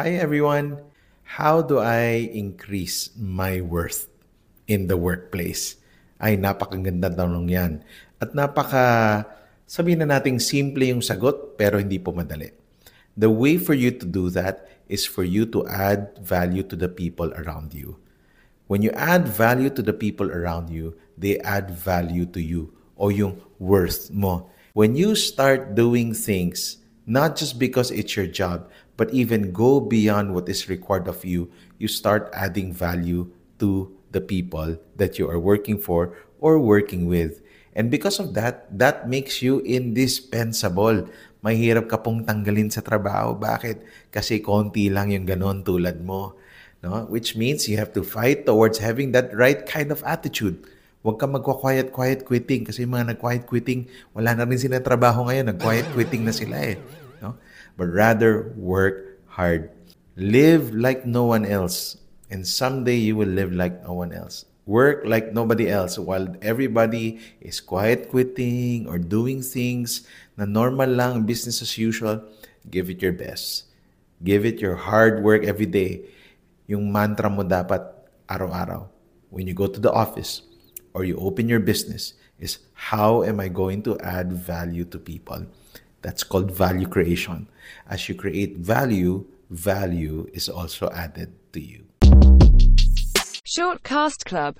Hi everyone. How do I increase my worth in the workplace? Ay, napakaganda tanong yan. At napaka, sabihin na nating simple yung sagot, pero hindi po madali. The way for you to do that is for you to add value to the people around you. When you add value to the people around you, they add value to you o yung worth mo. When you start doing things, not just because it's your job, but even go beyond what is required of you, you start adding value to the people that you are working for or working with. And because of that, that makes you indispensable. Mahirap ka pong tanggalin sa trabaho. Bakit? Kasi konti lang yung ganon tulad mo. No? Which means you have to fight towards having that right kind of attitude. Huwag ka magkwa-quiet-quiet quitting kasi yung mga nag-quiet quitting, wala na rin sila trabaho ngayon. Nag-quiet quitting na sila eh. No? but rather work hard. Live like no one else, and someday you will live like no one else. Work like nobody else while everybody is quiet quitting or doing things na normal lang, business as usual. Give it your best. Give it your hard work every day. Yung mantra mo dapat araw-araw. When you go to the office or you open your business is how am I going to add value to people? That's called value creation. As you create value, value is also added to you. Shortcast Club